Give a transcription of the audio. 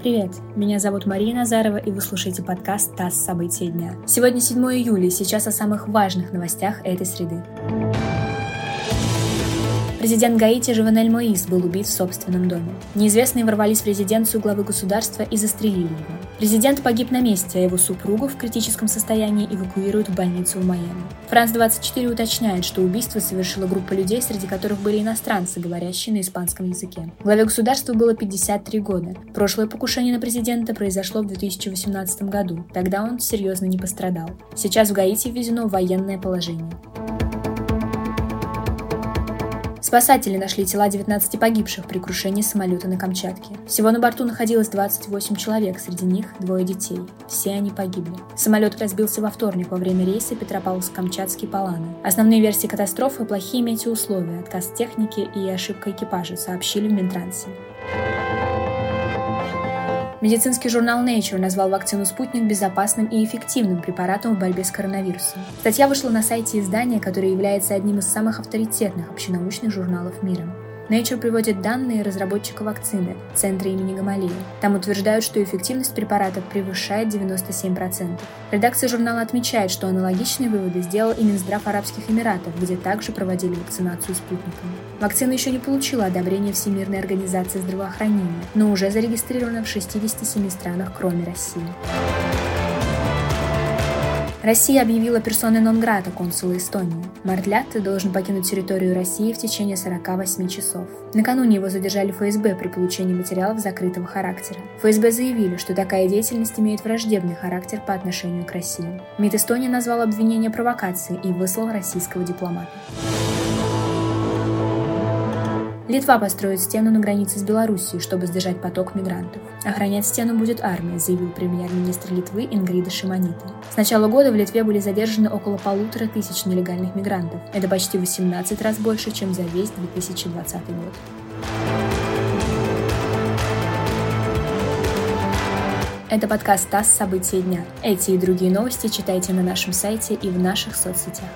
Привет, меня зовут Мария Назарова, и вы слушаете подкаст «ТАСС. События дня». Сегодня 7 июля, сейчас о самых важных новостях этой среды. Президент Гаити Живанель Моис был убит в собственном доме. Неизвестные ворвались в резиденцию главы государства и застрелили его. Президент погиб на месте, а его супругу в критическом состоянии эвакуируют в больницу в Майами. Франс-24 уточняет, что убийство совершила группа людей, среди которых были иностранцы, говорящие на испанском языке. Главе государства было 53 года. Прошлое покушение на президента произошло в 2018 году. Тогда он серьезно не пострадал. Сейчас в Гаити введено военное положение. Спасатели нашли тела 19 погибших при крушении самолета на Камчатке. Всего на борту находилось 28 человек, среди них двое детей. Все они погибли. Самолет разбился во вторник во время рейса Петропавловск-Камчатский Паланы. Основные версии катастрофы – плохие метеоусловия, отказ техники и ошибка экипажа, сообщили в Минтрансе. Медицинский журнал Nature назвал вакцину «Спутник» безопасным и эффективным препаратом в борьбе с коронавирусом. Статья вышла на сайте издания, которое является одним из самых авторитетных общенаучных журналов мира. Nature приводит данные разработчика вакцины, центра имени Гамалеи. Там утверждают, что эффективность препарата превышает 97%. Редакция журнала отмечает, что аналогичные выводы сделал и Минздрав Арабских Эмиратов, где также проводили вакцинацию спутником. Вакцина еще не получила одобрения Всемирной организации здравоохранения, но уже зарегистрирована в 67 странах, кроме России. Россия объявила персоной нон-грата консула Эстонии. Мартлятте должен покинуть территорию России в течение 48 часов. Накануне его задержали ФСБ при получении материалов закрытого характера. ФСБ заявили, что такая деятельность имеет враждебный характер по отношению к России. МИД Эстонии назвал обвинение провокацией и выслал российского дипломата. Литва построит стену на границе с Белоруссией, чтобы сдержать поток мигрантов. Охранять стену будет армия, заявил премьер-министр Литвы Ингрида Шимонита. С начала года в Литве были задержаны около полутора тысяч нелегальных мигрантов. Это почти 18 раз больше, чем за весь 2020 год. Это подкаст ТАСС «События дня». Эти и другие новости читайте на нашем сайте и в наших соцсетях.